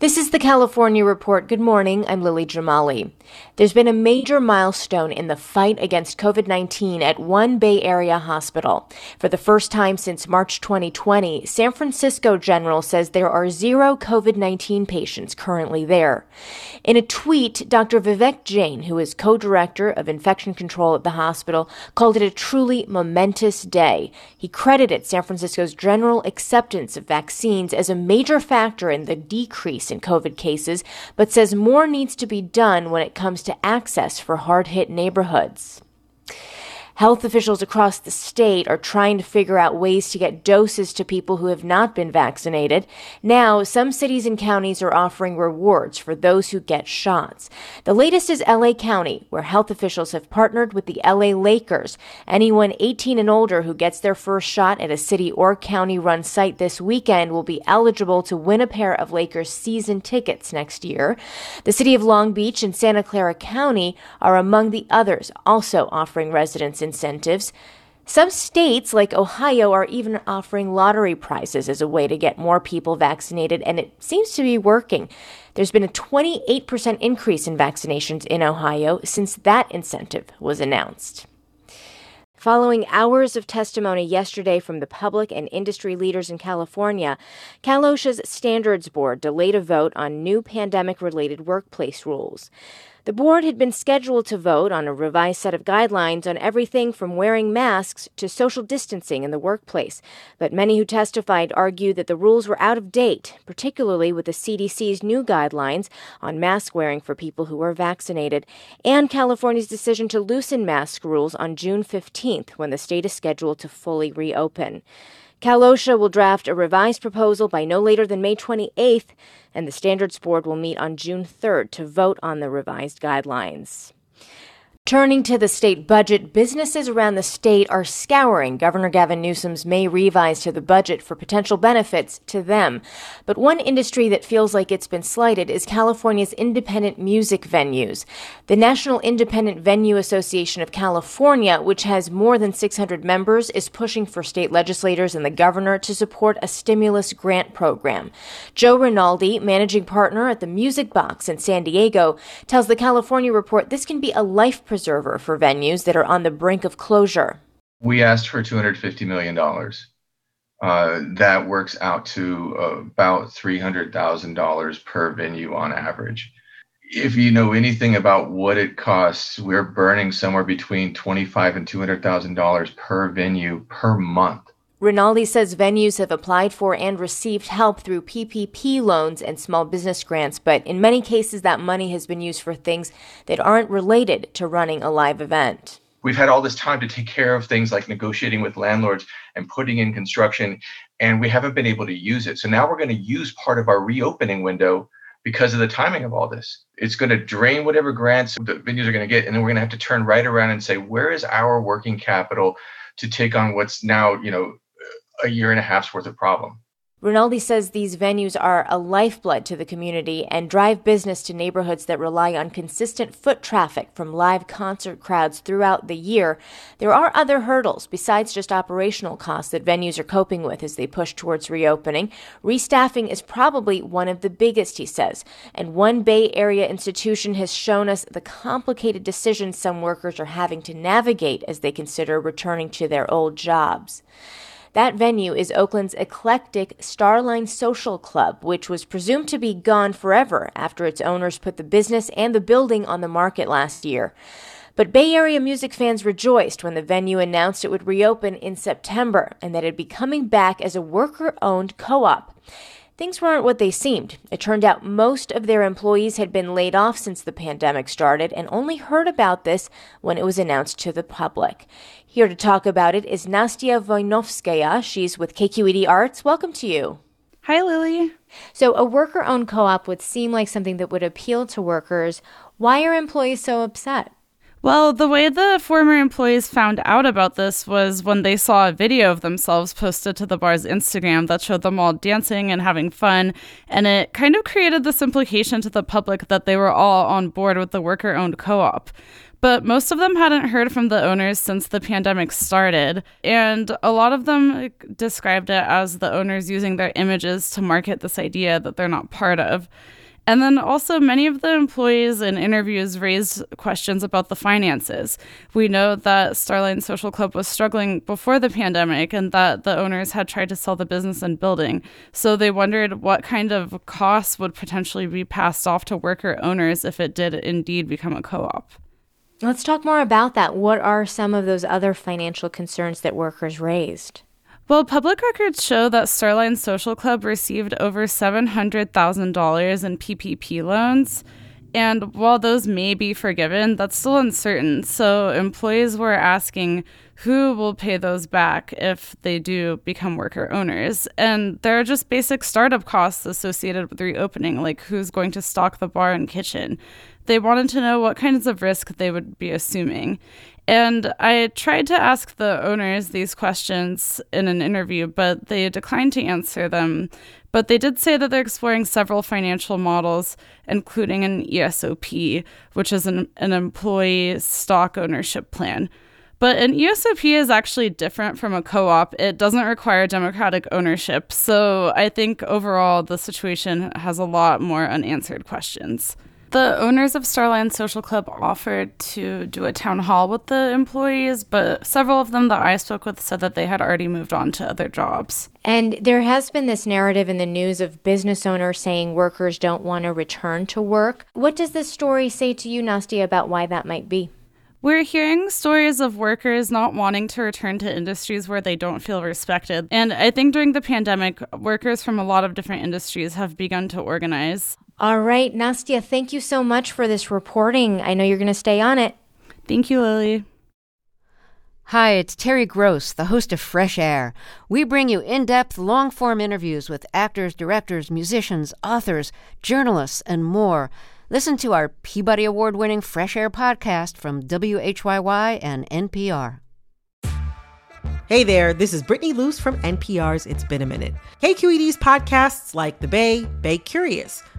This is the California Report. Good morning. I'm Lily Jamali. There's been a major milestone in the fight against COVID 19 at one Bay Area hospital. For the first time since March 2020, San Francisco General says there are zero COVID 19 patients currently there. In a tweet, Dr. Vivek Jain, who is co director of infection control at the hospital, called it a truly momentous day. He credited San Francisco's general acceptance of vaccines as a major factor in the decrease in COVID cases, but says more needs to be done when it comes to access for hard hit neighborhoods. Health officials across the state are trying to figure out ways to get doses to people who have not been vaccinated. Now, some cities and counties are offering rewards for those who get shots. The latest is LA County, where health officials have partnered with the LA Lakers. Anyone 18 and older who gets their first shot at a city or county run site this weekend will be eligible to win a pair of Lakers season tickets next year. The city of Long Beach and Santa Clara County are among the others also offering residents incentives. Some states, like Ohio, are even offering lottery prizes as a way to get more people vaccinated, and it seems to be working. There's been a 28% increase in vaccinations in Ohio since that incentive was announced. Following hours of testimony yesterday from the public and industry leaders in California, Cal OSHA's Standards Board delayed a vote on new pandemic related workplace rules. The board had been scheduled to vote on a revised set of guidelines on everything from wearing masks to social distancing in the workplace, but many who testified argued that the rules were out of date, particularly with the CDC's new guidelines on mask wearing for people who are vaccinated, and California's decision to loosen mask rules on June 15th when the state is scheduled to fully reopen. Cal OSHA will draft a revised proposal by no later than May 28th, and the Standards Board will meet on June 3rd to vote on the revised guidelines. Turning to the state budget, businesses around the state are scouring Governor Gavin Newsom's May revise to the budget for potential benefits to them. But one industry that feels like it's been slighted is California's independent music venues. The National Independent Venue Association of California, which has more than 600 members, is pushing for state legislators and the governor to support a stimulus grant program. Joe Rinaldi, managing partner at the Music Box in San Diego, tells the California Report this can be a life preserver for venues that are on the brink of closure. We asked for $250 million. Uh, that works out to about $300,000 per venue on average. If you know anything about what it costs, we're burning somewhere between 25 and $200,000 per venue per month. Rinaldi says venues have applied for and received help through PPP loans and small business grants, but in many cases that money has been used for things that aren't related to running a live event. We've had all this time to take care of things like negotiating with landlords and putting in construction, and we haven't been able to use it. So now we're going to use part of our reopening window because of the timing of all this. It's going to drain whatever grants the venues are going to get, and then we're going to have to turn right around and say, where is our working capital to take on what's now, you know, a year and a half's worth of problem. Rinaldi says these venues are a lifeblood to the community and drive business to neighborhoods that rely on consistent foot traffic from live concert crowds throughout the year. There are other hurdles besides just operational costs that venues are coping with as they push towards reopening. Restaffing is probably one of the biggest, he says, and one Bay Area institution has shown us the complicated decisions some workers are having to navigate as they consider returning to their old jobs. That venue is Oakland's eclectic Starline Social Club, which was presumed to be gone forever after its owners put the business and the building on the market last year. But Bay Area music fans rejoiced when the venue announced it would reopen in September and that it'd be coming back as a worker owned co op. Things weren't what they seemed. It turned out most of their employees had been laid off since the pandemic started and only heard about this when it was announced to the public. Here to talk about it is Nastia Voynovskaya. She's with KQED Arts. Welcome to you. Hi, Lily. So, a worker owned co op would seem like something that would appeal to workers. Why are employees so upset? Well, the way the former employees found out about this was when they saw a video of themselves posted to the bar's Instagram that showed them all dancing and having fun. And it kind of created this implication to the public that they were all on board with the worker owned co op. But most of them hadn't heard from the owners since the pandemic started. And a lot of them described it as the owners using their images to market this idea that they're not part of. And then also, many of the employees in interviews raised questions about the finances. We know that Starline Social Club was struggling before the pandemic and that the owners had tried to sell the business and building. So they wondered what kind of costs would potentially be passed off to worker owners if it did indeed become a co op. Let's talk more about that. What are some of those other financial concerns that workers raised? Well, public records show that Starline Social Club received over $700,000 in PPP loans. And while those may be forgiven, that's still uncertain. So employees were asking who will pay those back if they do become worker owners. And there are just basic startup costs associated with reopening, like who's going to stock the bar and kitchen. They wanted to know what kinds of risk they would be assuming. And I tried to ask the owners these questions in an interview, but they declined to answer them. But they did say that they're exploring several financial models, including an ESOP, which is an, an employee stock ownership plan. But an ESOP is actually different from a co op. It doesn't require democratic ownership. So I think overall, the situation has a lot more unanswered questions. The owners of Starline Social Club offered to do a town hall with the employees, but several of them that I spoke with said that they had already moved on to other jobs. And there has been this narrative in the news of business owners saying workers don't want to return to work. What does this story say to you, Nastia, about why that might be? We're hearing stories of workers not wanting to return to industries where they don't feel respected. And I think during the pandemic, workers from a lot of different industries have begun to organize. All right, Nastia, thank you so much for this reporting. I know you're going to stay on it. Thank you, Lily. Hi, it's Terry Gross, the host of Fresh Air. We bring you in depth, long form interviews with actors, directors, musicians, authors, journalists, and more. Listen to our Peabody Award winning Fresh Air podcast from WHYY and NPR. Hey there, this is Brittany Luce from NPR's It's Been a Minute. KQED's podcasts like The Bay, Bay Curious,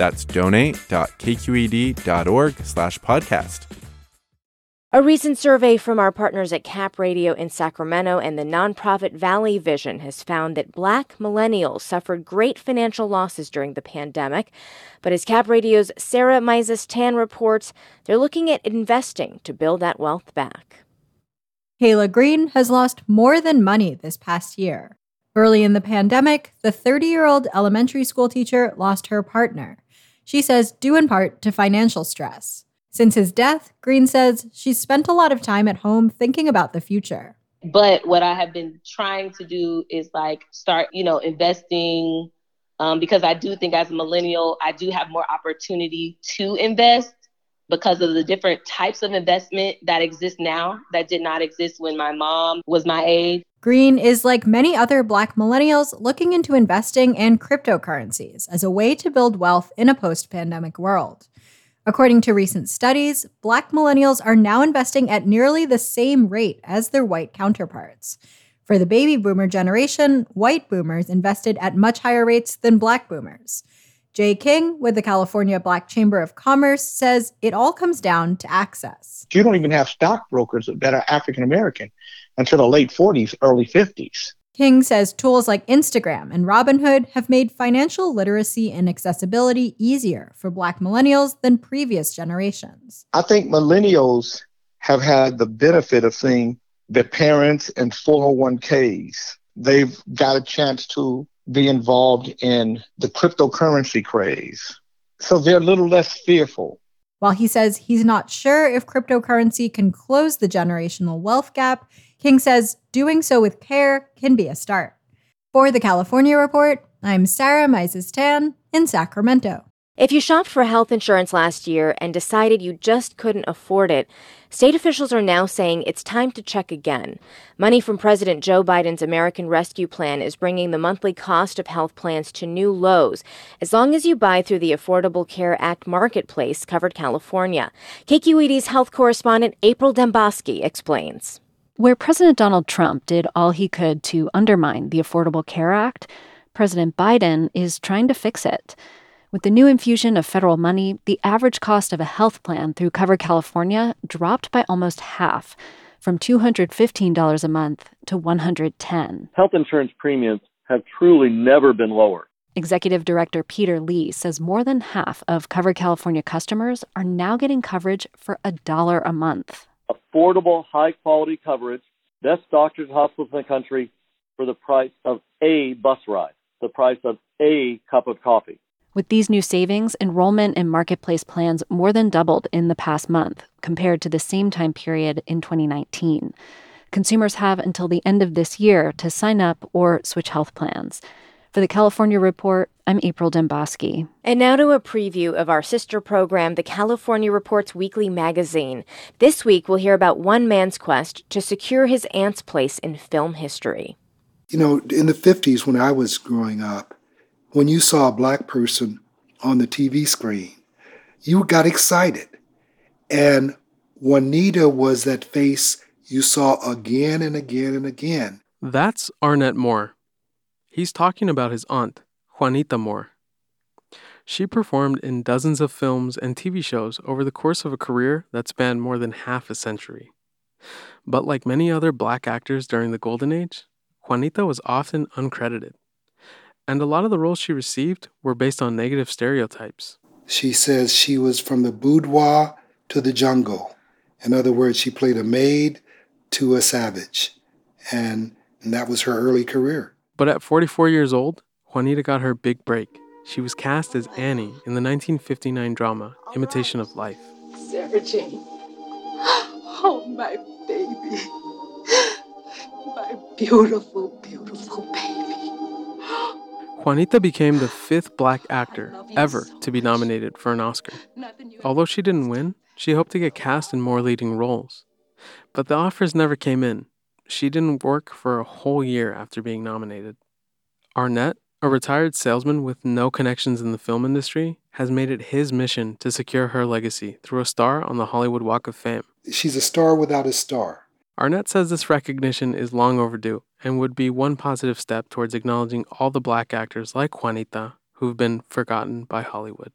That's donate.kqed.org slash podcast. A recent survey from our partners at Cap Radio in Sacramento and the nonprofit Valley Vision has found that black millennials suffered great financial losses during the pandemic. But as Cap Radio's Sarah Mizes Tan reports, they're looking at investing to build that wealth back. Kayla Green has lost more than money this past year. Early in the pandemic, the 30 year old elementary school teacher lost her partner. She says, due in part to financial stress. Since his death, Green says she's spent a lot of time at home thinking about the future. But what I have been trying to do is like start, you know, investing um, because I do think as a millennial, I do have more opportunity to invest because of the different types of investment that exist now that did not exist when my mom was my age. Green is like many other black millennials looking into investing in cryptocurrencies as a way to build wealth in a post pandemic world. According to recent studies, black millennials are now investing at nearly the same rate as their white counterparts. For the baby boomer generation, white boomers invested at much higher rates than black boomers. Jay King with the California Black Chamber of Commerce says it all comes down to access. You don't even have stockbrokers that are African American until the late 40s, early 50s. King says tools like Instagram and Robinhood have made financial literacy and accessibility easier for Black millennials than previous generations. I think millennials have had the benefit of seeing their parents and 401ks. They've got a chance to be involved in the cryptocurrency craze. So they're a little less fearful. While he says he's not sure if cryptocurrency can close the generational wealth gap, King says doing so with care can be a start. For the California Report, I'm Sarah Mizes Tan in Sacramento. If you shopped for health insurance last year and decided you just couldn't afford it, state officials are now saying it's time to check again. Money from President Joe Biden's American Rescue Plan is bringing the monthly cost of health plans to new lows, as long as you buy through the Affordable Care Act marketplace covered California. KQED's health correspondent April Dembosky explains. Where President Donald Trump did all he could to undermine the Affordable Care Act, President Biden is trying to fix it. With the new infusion of federal money, the average cost of a health plan through Covered California dropped by almost half, from $215 a month to $110. Health insurance premiums have truly never been lower. Executive Director Peter Lee says more than half of Covered California customers are now getting coverage for a dollar a month. Affordable, high quality coverage, best doctors and hospitals in the country for the price of a bus ride, the price of a cup of coffee. With these new savings, enrollment in marketplace plans more than doubled in the past month compared to the same time period in 2019. Consumers have until the end of this year to sign up or switch health plans. For the California Report, I'm April Dembosky. And now to a preview of our sister program, the California Reports Weekly Magazine. This week, we'll hear about one man's quest to secure his aunt's place in film history. You know, in the 50s, when I was growing up, when you saw a black person on the TV screen, you got excited. And Juanita was that face you saw again and again and again. That's Arnett Moore. He's talking about his aunt, Juanita Moore. She performed in dozens of films and TV shows over the course of a career that spanned more than half a century. But like many other black actors during the Golden Age, Juanita was often uncredited and a lot of the roles she received were based on negative stereotypes. She says she was from the boudoir to the jungle. In other words, she played a maid to a savage, and, and that was her early career. But at 44 years old, Juanita got her big break. She was cast as Annie in the 1959 drama Imitation of Life. Sarah Jane. Oh, my baby. My beautiful, beautiful baby. Juanita became the fifth black actor ever to be nominated for an Oscar. Although she didn't win, she hoped to get cast in more leading roles. But the offers never came in. She didn't work for a whole year after being nominated. Arnett, a retired salesman with no connections in the film industry, has made it his mission to secure her legacy through a star on the Hollywood Walk of Fame. She's a star without a star. Arnett says this recognition is long overdue and would be one positive step towards acknowledging all the black actors like Juanita who've been forgotten by Hollywood.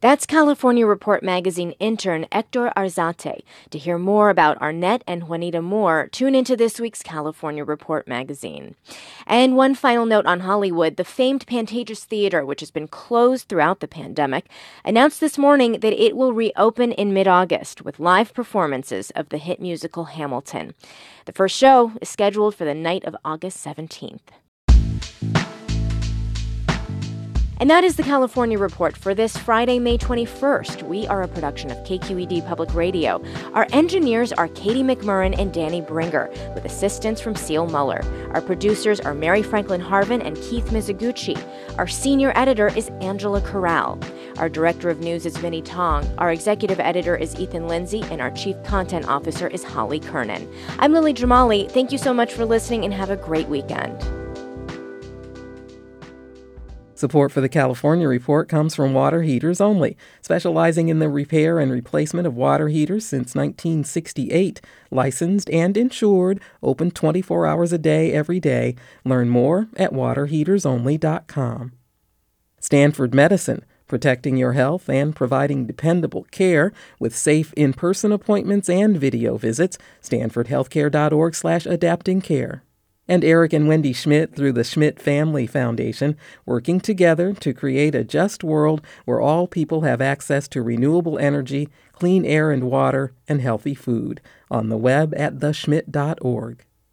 That's California Report magazine intern Hector Arzate. To hear more about Arnett and Juanita Moore, tune into this week's California Report magazine. And one final note on Hollywood the famed Pantages Theater, which has been closed throughout the pandemic, announced this morning that it will reopen in mid August with live performances of the hit musical Hamilton. The first show is scheduled for the night of August 17th. And that is the California Report for this Friday, May 21st. We are a production of KQED Public Radio. Our engineers are Katie McMurran and Danny Bringer, with assistance from Seal Muller. Our producers are Mary Franklin Harvin and Keith Mizuguchi. Our senior editor is Angela Corral. Our director of news is Vinnee Tong. Our executive editor is Ethan Lindsey, and our chief content officer is Holly Kernan. I'm Lily Jamali. Thank you so much for listening and have a great weekend. Support for the California Report comes from Water Heaters Only, specializing in the repair and replacement of water heaters since 1968. Licensed and insured, open 24 hours a day every day. Learn more at waterheatersonly.com. Stanford Medicine, protecting your health and providing dependable care with safe in-person appointments and video visits. StanfordHealthcare.org slash adapting care. And Eric and Wendy Schmidt through the Schmidt Family Foundation, working together to create a just world where all people have access to renewable energy, clean air and water, and healthy food. On the web at theschmidt.org.